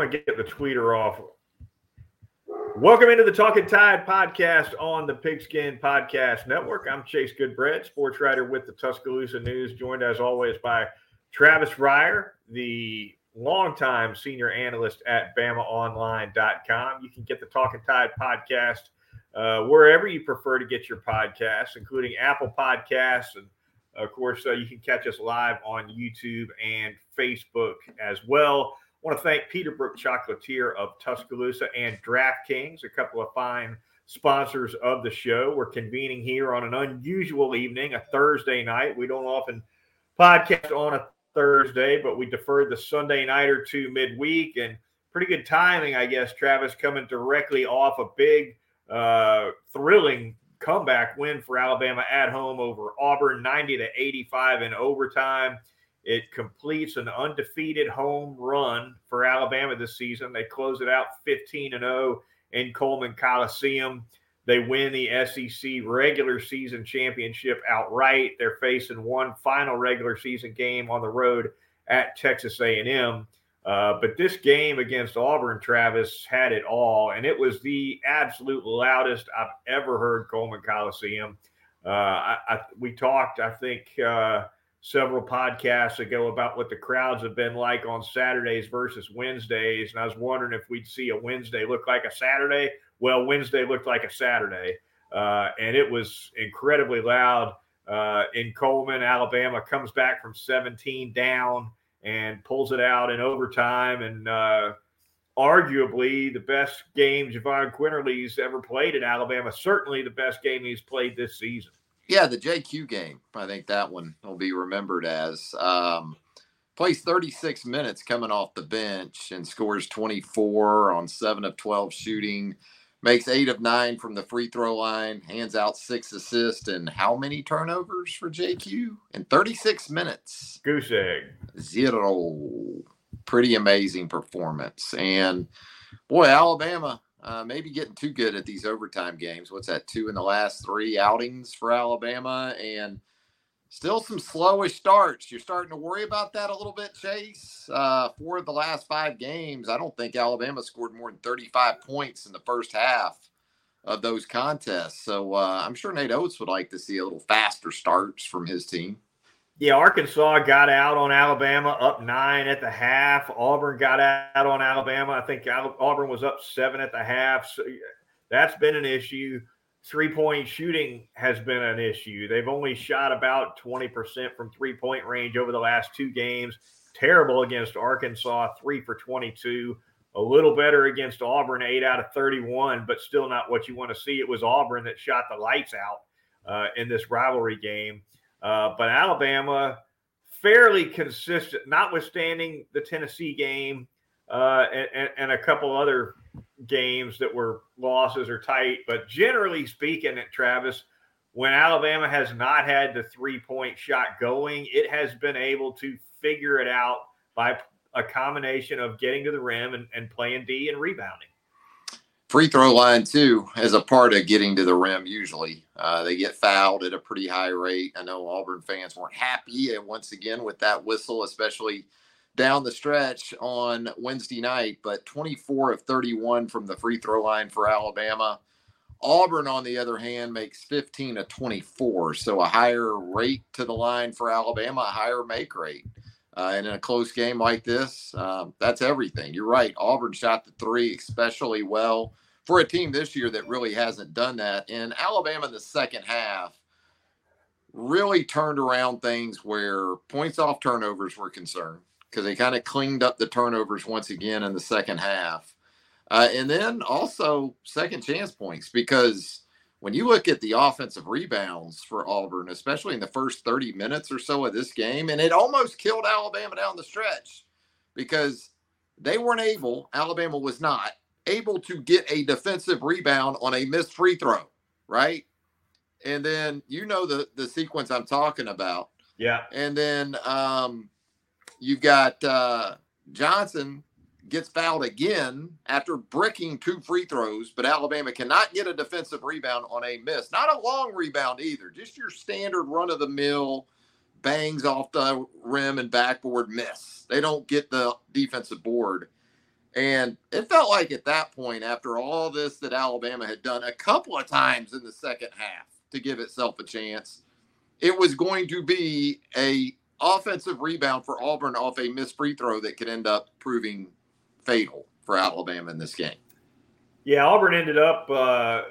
gonna get the tweeter off. Welcome into the Talking Tide podcast on the Pigskin Podcast Network. I'm Chase Goodbread, sports writer with the Tuscaloosa News, joined as always by Travis Reier, the longtime senior analyst at BamaOnline.com. You can get the Talking Tide podcast uh, wherever you prefer to get your podcasts, including Apple Podcasts. And of course, uh, you can catch us live on YouTube and Facebook as well. Want to thank Peterbrooke Chocolatier of Tuscaloosa and DraftKings, a couple of fine sponsors of the show. We're convening here on an unusual evening, a Thursday night. We don't often podcast on a Thursday, but we deferred the Sunday night or two midweek and pretty good timing, I guess. Travis coming directly off a big, uh, thrilling comeback win for Alabama at home over Auburn, 90 to 85 in overtime. It completes an undefeated home run for Alabama this season. They close it out 15 and 0 in Coleman Coliseum. They win the SEC regular season championship outright. They're facing one final regular season game on the road at Texas A&M. Uh, but this game against Auburn, Travis had it all, and it was the absolute loudest I've ever heard Coleman Coliseum. Uh, I, I, we talked, I think, uh, several podcasts ago about what the crowds have been like on Saturdays versus Wednesdays, and I was wondering if we'd see a Wednesday look like a Saturday well, Wednesday looked like a Saturday, uh, and it was incredibly loud uh, in Coleman. Alabama comes back from 17 down and pulls it out in overtime, and uh, arguably the best game Jahvon Quinerly's ever played at Alabama. Certainly the best game he's played this season. Yeah, the JQ game. I think that one will be remembered as. Um, plays 36 minutes coming off the bench and scores 24 on 7 of 12 shooting makes eight of nine from the free throw line, hands out six assists, and how many turnovers for JQ in 36 minutes? Goose egg. Zero. Pretty amazing performance. And boy, Alabama uh, maybe getting too good at these overtime games. What's that? Two in the last three outings for Alabama. And Still some slowish starts. You're starting to worry about that a little bit, Chase. Uh, four of the last five games, I don't think Alabama scored more than 35 points in the first half of those contests. So uh, I'm sure Nate Oats would like to see a little faster starts from his team. Yeah, Arkansas got out on Alabama up nine at the half. Auburn got out on Alabama. I think Auburn was up seven at the half. So that's been an issue three point shooting has been an issue. They've only shot about 20% from three point range over the last two games. Terrible against Arkansas, three for 22. A little better against Auburn, eight out of 31, but still not what you want to see. It was Auburn that shot the lights out uh, in this rivalry game. Uh, but Alabama, fairly consistent, notwithstanding the Tennessee game uh, and, and, a couple other games that were losses or tight. But generally speaking, at Travis, when Alabama has not had the three point shot going, it has been able to figure it out by a combination of getting to the rim and, and playing D and rebounding. Free throw line, too, as a part of getting to the rim, usually. Uh, they get fouled at a pretty high rate. I know Auburn fans weren't happy, and once again, with that whistle, especially down the stretch on Wednesday night, but 24 of 31 from the free throw line for Alabama. Auburn, on the other hand, makes 15 of 24, so a higher rate to the line for Alabama, a higher make rate. Uh, and in a close game like this, um, that's everything. You're right. Auburn shot the three especially well for a team this year that really hasn't done that. And Alabama in the second half really turned around things where points off turnovers were concerned because they kind of cleaned up the turnovers once again in the second half. Uh, and then also second chance points because when you look at the offensive rebounds for Auburn, especially in the first 30 minutes or so of this game, and it almost killed Alabama down the stretch because they weren't able, Alabama was not able to get a defensive rebound on a missed free throw, right? And then you know the the sequence I'm talking about. Yeah. And then um You've got uh, Johnson gets fouled again after bricking two free throws, but Alabama cannot get a defensive rebound on a miss. Not a long rebound either, just your standard run of the mill bangs off the rim and backboard miss. They don't get the defensive board. And it felt like at that point, after all this that Alabama had done a couple of times in the second half to give itself a chance, it was going to be a offensive rebound for Auburn off a missed free throw that could end up proving fatal for Alabama in this game. Yeah, Auburn ended up uh,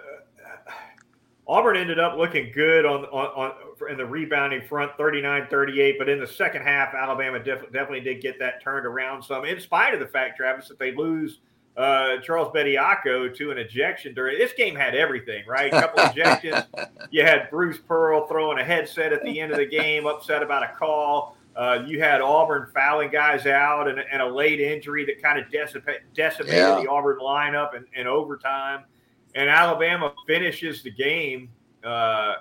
Auburn ended up looking good on on, on in the rebounding front, 39-38. But in the second half, Alabama def- definitely did get that turned around some, in spite of the fact, Travis, that they lose uh, Charles Bediako to an ejection during this game had everything, right? A couple ejections. You had Bruce Pearl throwing a headset at the end of the game, upset about a call. Uh, you had Auburn fouling guys out and, and, a late injury that kind of decimated yeah. the Auburn lineup in, in, overtime. And Alabama finishes the game uh,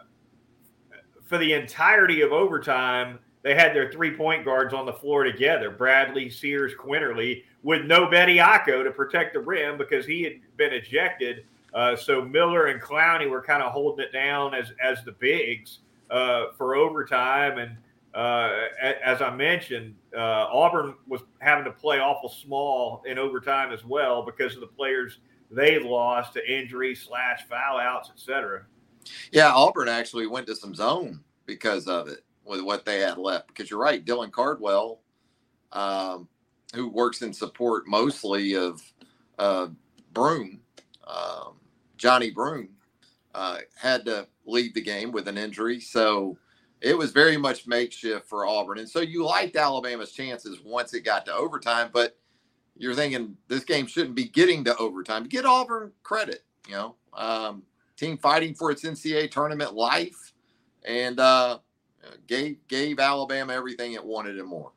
for the entirety of overtime. They had their three point guards on the floor together Bradley, Sears, Quinerly, with no Bediako to protect the rim because he had been ejected. Uh, so Miller and Clowney were kind of holding it down as as the bigs uh, for overtime. And as I mentioned, uh, Auburn was having to play awful small in overtime as well because of the players they lost to injury slash foul outs, etc. Yeah, Auburn actually went to some zone because of it with what they had left. Because you're right, Dylan Cardwell. Um, who works in support mostly of uh, Broome, um, Johni Broome, uh, had to leave the game with an injury. So it was very much makeshift for Auburn. And so you liked Alabama's chances once it got to overtime, but you're thinking this game shouldn't be getting to overtime. Get Auburn credit, you know, um, team fighting for its NCAA tournament life and uh, gave, gave Alabama everything it wanted and more.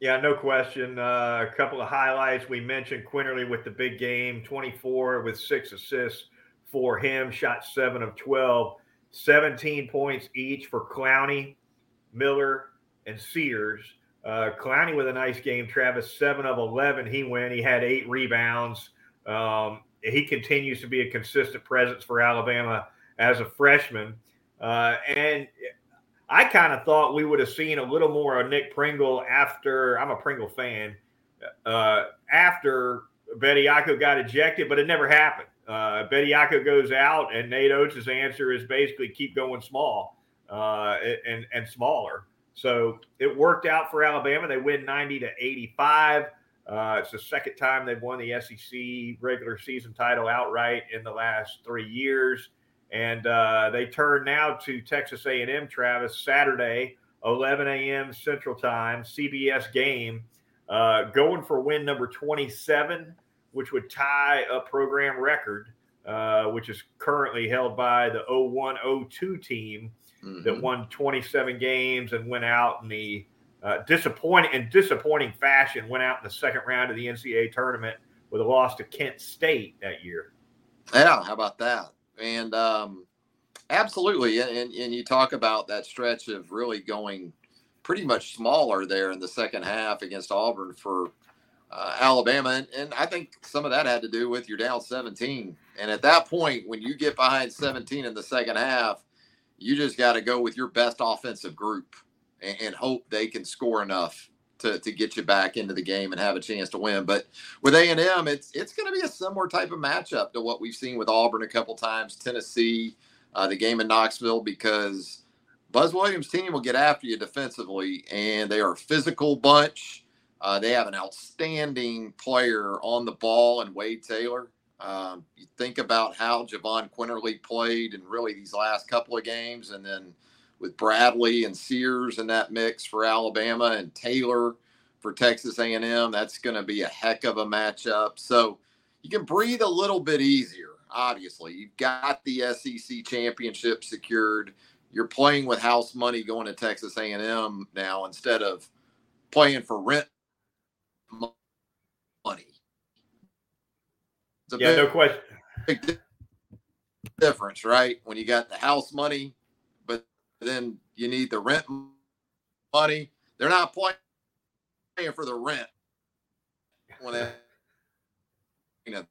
Yeah, no question. Uh, a couple of highlights. We mentioned Quinerly with the big game, 24 with six assists for him, shot seven of 12, 17 points each for Clowney, Miller, and Sears. Uh, Clowney with a nice game, Travis, seven of 11. He went. He had eight rebounds. Um, he continues to be a consistent presence for Alabama as a freshman. Uh, and I kind of thought we would have seen a little more of Nick Pringle after I'm a Pringle fan. Uh, after Bediako got ejected, but it never happened. Uh, Bediako goes out, and Nate Oats' answer is basically keep going small uh, and and smaller. So it worked out for Alabama. They win 90 to 85. Uh, it's the second time they've won the SEC regular season title outright in the last three years and uh, they turn now to Texas A&M. Travis Saturday, 11 a.m. Central Time, CBS game, uh, going for win number 27, which would tie a program record, uh, which is currently held by the 0102 team mm-hmm. that won 27 games and went out in the uh, disappointing in disappointing fashion. Went out in the second round of the NCAA tournament with a loss to Kent State that year. Yeah, how about that? And um, absolutely, and, and you talk about that stretch of really going pretty much smaller there in the second half against Auburn for uh, Alabama, and, and I think some of that had to do with you're down 17, and at that point, when you get behind 17 in the second half, you just got to go with your best offensive group and, and hope they can score enough to, to get you back into the game and have a chance to win. But with A and M, it's it's going to be a similar type of matchup to what we've seen with Auburn a couple times, Tennessee, uh, the game in Knoxville, because Buzz Williams' team will get after you defensively, and they are a physical bunch. Uh, they have an outstanding player on the ball and Wade Taylor. Um, you think about how Jahvon Quinerly played in really these last couple of games, and then with Bradley and Sears in that mix for Alabama and Taylor for Texas A&M. That's going to be a heck of a matchup. So you can breathe a little bit easier. Obviously, you've got the SEC championship secured. You're playing with house money going to Texas A&M now instead of playing for rent money. Yeah, big, no question. Big difference, right? When you got the house money but then you need the rent money. They're not playing for the rent when they, you know,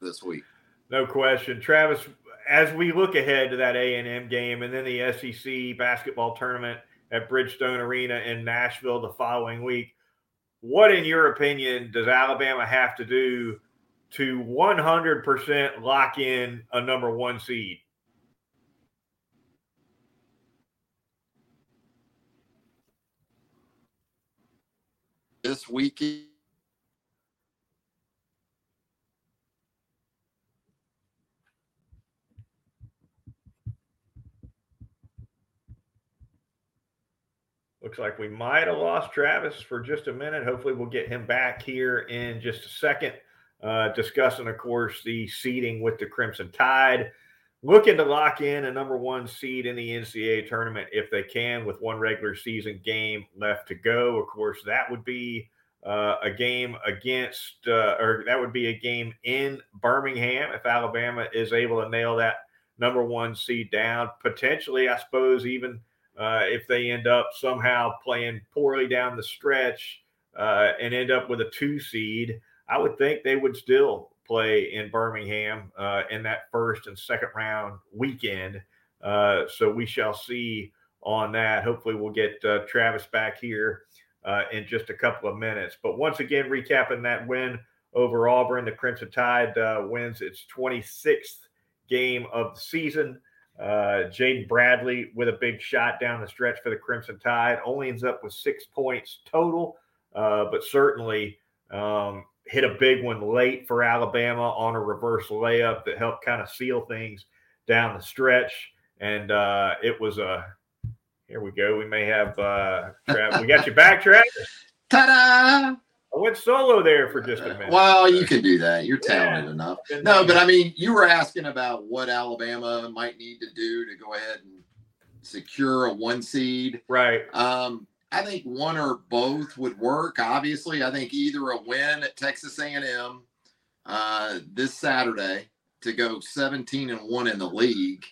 this week. No question, Travis. As we look ahead to that A and M game, and then the SEC basketball tournament at Bridgestone Arena in Nashville the following week, what, in your opinion, does Alabama have to do to 100% lock in a number one seed? This weekend Looks like we might have lost Travis for just a minute. Hopefully, we'll get him back here in just a second. Uh, discussing, of course, the seeding with the Crimson Tide. Looking to lock in a number one seed in the NCAA tournament if they can, with one regular season game left to go. Of course, that would be uh, a game against, uh, or that would be a game in Birmingham if Alabama is able to nail that number one seed down. Potentially, I suppose, even uh, if they end up somehow playing poorly down the stretch uh, and end up with a two seed, I would think they would still play in Birmingham uh, in that first and second round weekend. Uh, so we shall see on that. Hopefully, we'll get uh, Travis back here in just a couple of minutes. But once again, recapping that win over Auburn, the Crimson Tide wins its 26th game of the season. Uh, Jaden Bradley with a big shot down the stretch for the Crimson Tide only ends up with six points total, uh, but certainly um, hit a big one late for Alabama on a reverse layup that helped kind of seal things down the stretch. And uh, it was a here we go. We may have uh. We got you back, Travis. Ta-da! I went solo there for just a minute. Well, you can do that. You're talented yeah. enough. No, but I mean, you were asking about what Alabama might need to do to go ahead and secure a one seed. Right. Um, I think one or both would work. Obviously, I think either a win at Texas A&M uh, this Saturday to go 17 and one in the league,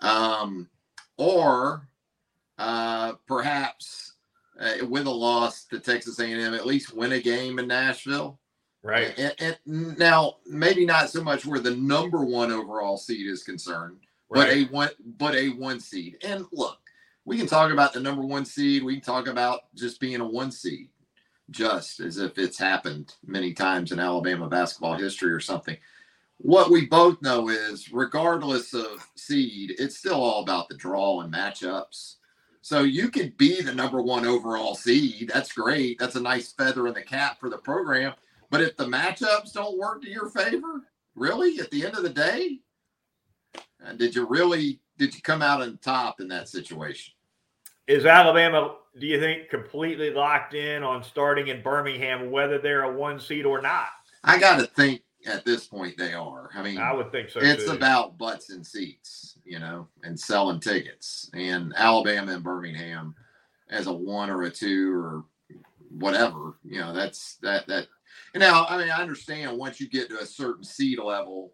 um, or uh, perhaps uh, with a loss to Texas A&M, at least win a game in Nashville. Right. And, and now, maybe not so much where the number one overall seed is concerned, right. but a one, but a one seed. And look, we can talk about the number one seed. We can talk about just being a one seed, just as if it's happened many times in Alabama basketball history or something. What we both know is, regardless of seed, it's still all about the draw and matchups. So you could be the number one overall seed. That's great. That's a nice feather in the cap for the program. But if the matchups don't work to your favor, really, at the end of the day, uh, did you really did you come out on top in that situation? Is Alabama, do you think, completely locked in on starting in Birmingham, whether they're a one seed or not? I got to think at this point they are. I mean, I would think so. It's too. about butts and seats, you know, and selling tickets. And Alabama and Birmingham as a one or a two or whatever, you know, that's that that. And now, I mean, I understand once you get to a certain seed level,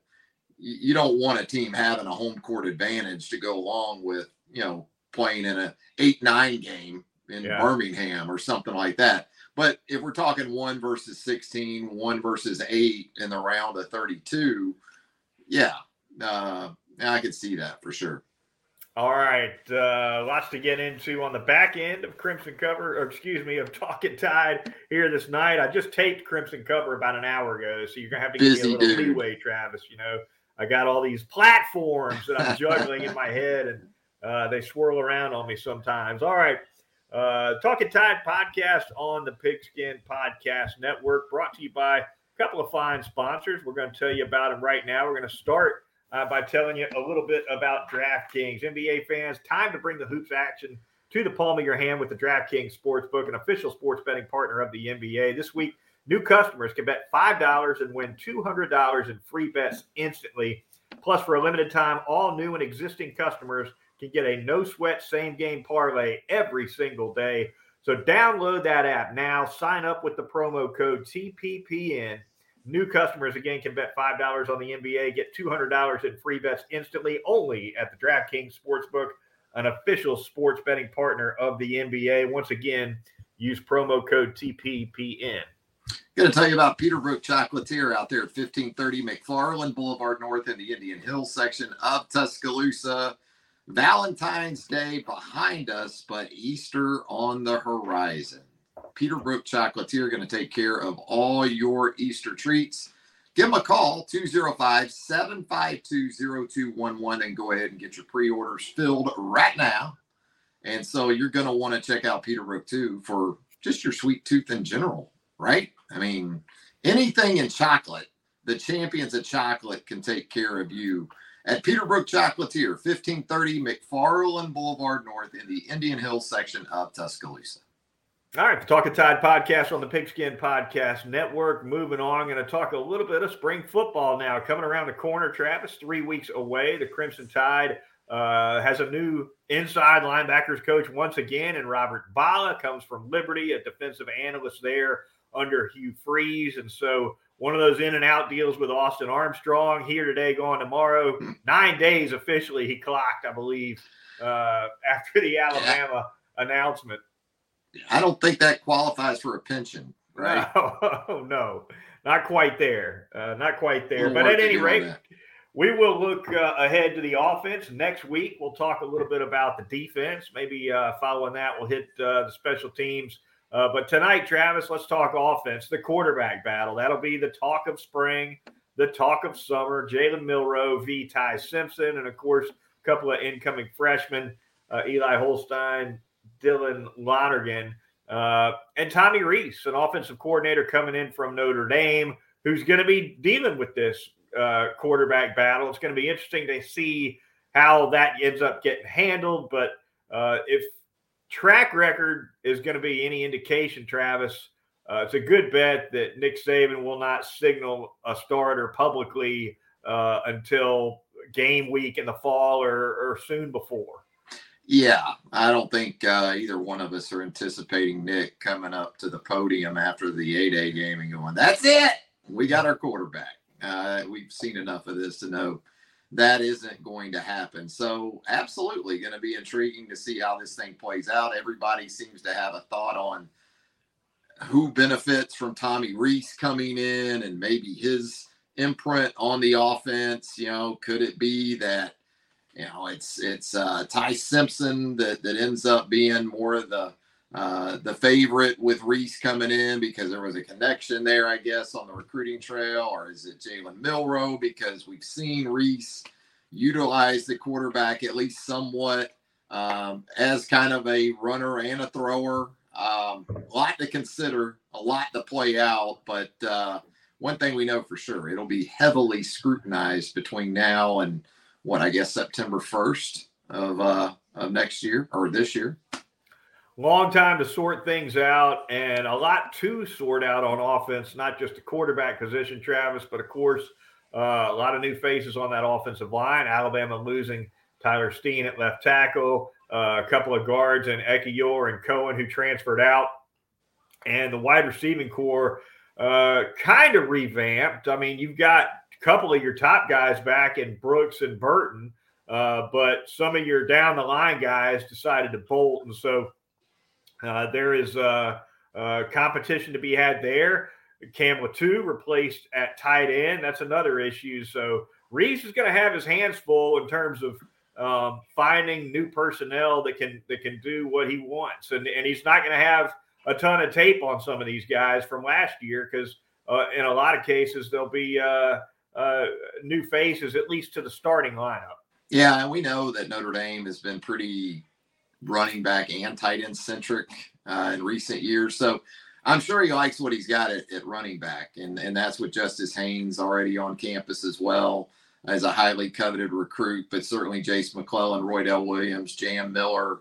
you, you don't want a team having a home court advantage to go along with, you know, playing in a eight nine game in yeah. Birmingham or something like that. But if we're talking one versus 16, one versus eight in the round of 32, yeah, uh, I could see that for sure. All right, uh, lots to get into on the back end of Crimson Cover, or excuse me, of Talking Tide here this night. I just taped Crimson Cover about an hour ago, so you're gonna have to give me a little dude. leeway, Travis. You know, I got all these platforms that I'm juggling in my head, and uh, they swirl around on me sometimes. All right, uh, Talking Tide podcast on the Pigskin Podcast Network, brought to you by a couple of fine sponsors. We're going to tell you about them right now. We're going to start uh, by telling you a little bit about DraftKings. NBA fans, time to bring the hoops action to the palm of your hand with the DraftKings Sportsbook, an official sports betting partner of the NBA. This week, new customers can bet $5 and win $200 in free bets instantly. Plus, for a limited time, all new and existing customers – can get a no sweat same game parlay every single day. So download that app now. Sign up with the promo code TPPN. New customers again can bet $5 on the NBA, get $200 in free bets instantly only at the DraftKings Sportsbook, an official sports betting partner of the NBA. Once again, use promo code TPPN. Going to tell you about Peterbrooke Chocolatier out there at 1530 McFarland Boulevard North in the Indian Hills section of Tuscaloosa. Valentine's Day behind us, but Easter on the horizon. Peterbrooke Chocolatier going to take care of all your Easter treats. Give them a call, 205 752 0211, and go ahead and get your pre orders filled right now. And so you're going to want to check out Peterbrooke too for just your sweet tooth in general, right? I mean, anything in chocolate, the champions of chocolate can take care of you at Peterbrooke Chocolatier, 1530 McFarland Boulevard North in the Indian Hills section of Tuscaloosa. All right, the Talking Tide podcast on the Pigskin Podcast Network. Moving on, I'm going to talk a little bit of spring football now. Coming around the corner, Travis, three weeks away. The Crimson Tide uh, has a new inside linebackers coach once again, and Robert Bala comes from Liberty, a defensive analyst there under Hugh Freeze. And so one of those in and out deals with Austin Armstrong here today, gone tomorrow. Nine days officially he clocked, I believe, uh, after the Alabama announcement. I don't think that qualifies for a pension, right? No, no, not quite there. Uh, not quite there. But at any rate, we will look uh, ahead to the offense next week. We'll talk a little bit about the defense. Maybe uh, following that, we'll hit uh, the special teams. Uh, but tonight, Travis, let's talk offense. The quarterback battle. That'll be the talk of spring, the talk of summer. Jalen Milroe v. Ty Simpson, and of course, a couple of incoming freshmen, uh, Eli Holstein, Dylan Lonergan, uh, and Tommy Rees, an offensive coordinator coming in from Notre Dame, who's going to be dealing with this uh, quarterback battle. It's going to be interesting to see how that ends up getting handled. But uh, if track record is going to be any indication, Travis, uh, it's a good bet that Nick Saban will not signal a starter publicly uh, until game week in the fall or, or soon before. Yeah, I don't think uh, either one of us are anticipating Nick coming up to the podium after the 8A game and going, "That's it, we got our quarterback." Uh, we've seen enough of this to know that isn't going to happen. So, absolutely, going to be intriguing to see how this thing plays out. Everybody seems to have a thought on who benefits from Tommy Rees coming in and maybe his imprint on the offense. You know, could it be that you know, it's it's uh, Ty Simpson that that ends up being more of the uh, the favorite with Rees coming in because there was a connection there, I guess, on the recruiting trail, or is it Jalen Milroe because we've seen Rees utilize the quarterback at least somewhat um, as kind of a runner and a thrower. Um, a lot to consider, a lot to play out, but uh, one thing we know for sure, it'll be heavily scrutinized between now and what I guess September first of uh, of next year or this year. Long time to sort things out, and a lot to sort out on offense. Not just the quarterback position, Travis, but of course uh, a lot of new faces on that offensive line. Alabama losing Tyler Steen at left tackle, uh, a couple of guards and Ekiyor and Cohen who transferred out, and the wide receiving corps uh, kind of revamped. I mean, you've got couple of your top guys back in Brooks and Burton, uh, but some of your down the line guys decided to bolt, and so uh, there is a, a, competition to be had there. Cam Latu replaced at tight end. That's another issue. So Rees is going to have his hands full in terms of um, finding new personnel that can that can do what he wants, and and he's not going to have a ton of tape on some of these guys from last year because uh, in a lot of cases they'll be uh, uh, new faces, at least to the starting lineup. Yeah, and we know that Notre Dame has been pretty running back and tight end centric uh, in recent years. So I'm sure he likes what he's got at, at, running back, and and that's with Justice Haynes already on campus as well as a highly coveted recruit. But certainly Jase McClellan, Roy Roydell Williams, Jam Miller.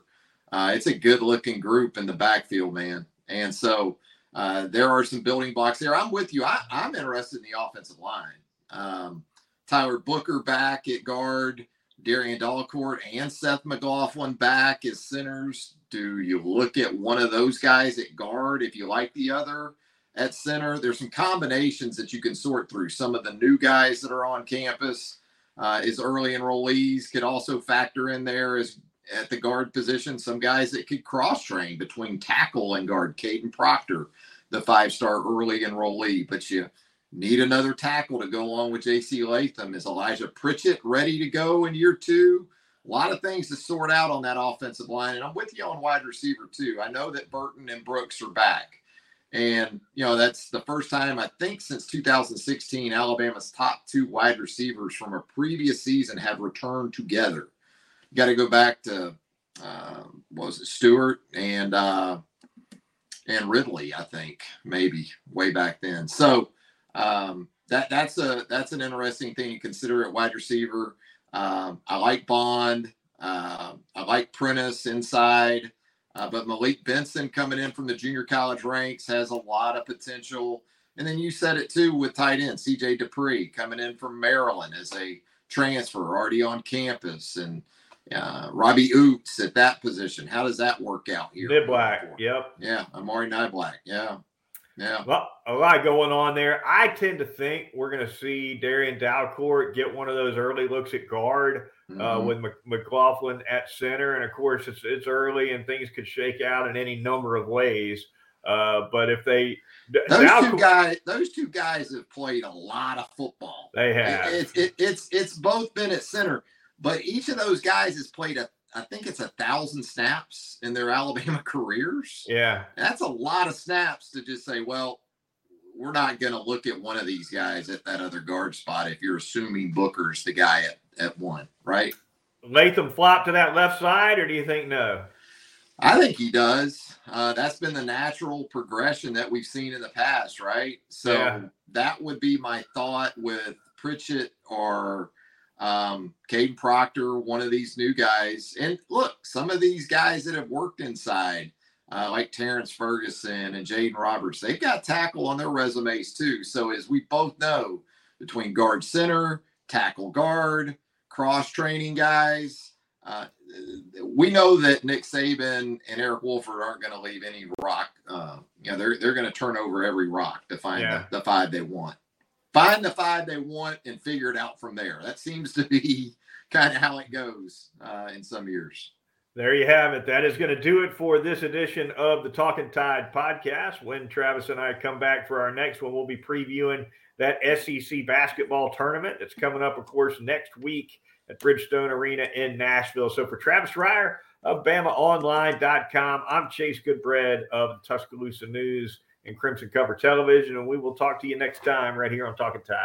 Uh, it's a good looking group in the backfield, man. And so uh, there are some building blocks there. I'm with you. I, I'm interested in the offensive line. Um, Tyler Booker back at guard, Darian Dalcourt and Seth McLaughlin back as centers. Do you look at one of those guys at guard if you like the other at center? There's some combinations that you can sort through. Some of the new guys that are on campus uh, as early enrollees could also factor in there as at the guard position. Some guys that could cross train between tackle and guard. Kadyn Proctor, the five star early enrollee, but you Need another tackle to go along with J.C. Latham. Is Elijah Pritchett ready to go in year two? A lot of things to sort out on that offensive line. And I'm with you on wide receiver, too. I know that Burton and Brooks are back. And, you know, that's the first time I think since 2016, Alabama's top two wide receivers from a previous season have returned together. You got to go back to, uh, was it Stewart and, uh, and Ridley, I think, maybe way back then. So um, that that's a that's an interesting thing to consider at wide receiver. Um, I like Bond. Uh, I like Prentice inside. Uh, but Malik Benson coming in from the junior college ranks has a lot of potential. And then you said it too with tight end CJ Dupree coming in from Maryland as a transfer already on campus and uh, Robbie Ouzts at that position. How does that work out here? Niblack. Yep. Yeah. Amari Niblack. Yeah. Yeah. Well, a lot going on there. I tend to think we're going to see Darian Dalcourt get one of those early looks at guard. Uh, mm-hmm. uh, with McLaughlin at center. And of course, it's it's early and things could shake out in any number of ways. Uh, but if they those now, two guys, those two guys have played a lot of football. They have. It, it, it, it's it's both been at center, but each of those guys has played a. I think it's a thousand snaps in their Alabama careers. Yeah, that's a lot of snaps to just say, well, we're not going to look at one of these guys at that other guard spot if you're assuming Booker's the guy at at one, right? Latham flop to that left side, or do you think no? I think he does. Uh, that's been the natural progression that we've seen in the past, right? So yeah. that would be my thought with Pritchett or um, Kadyn Proctor, one of these new guys. And look, some of these guys that have worked inside, uh, like Terrence Ferguson and Jaden Roberts, they've got tackle on their resumes too. So as we both know, between guard center, tackle guard, cross training guys. Uh, we know that Nick Saban and Eric Wolford aren't going to leave any rock. Uh, you know, they're they're going to turn over every rock to find yeah. the, the, five they want. Find the five they want and figure it out from there. That seems to be kind of how it goes uh, in some years. There you have it. That is going to do it for this edition of the Talking Tide podcast. When Travis and I come back for our next one, we'll be previewing that SEC basketball tournament that's coming up, of course, next week at Bridgestone Arena in Nashville. So for Travis Reier of BamaOnline.com, I'm Chase Goodbread of Tuscaloosa News and Crimson Cover Television, and we will talk to you next time right here on Talking Tide.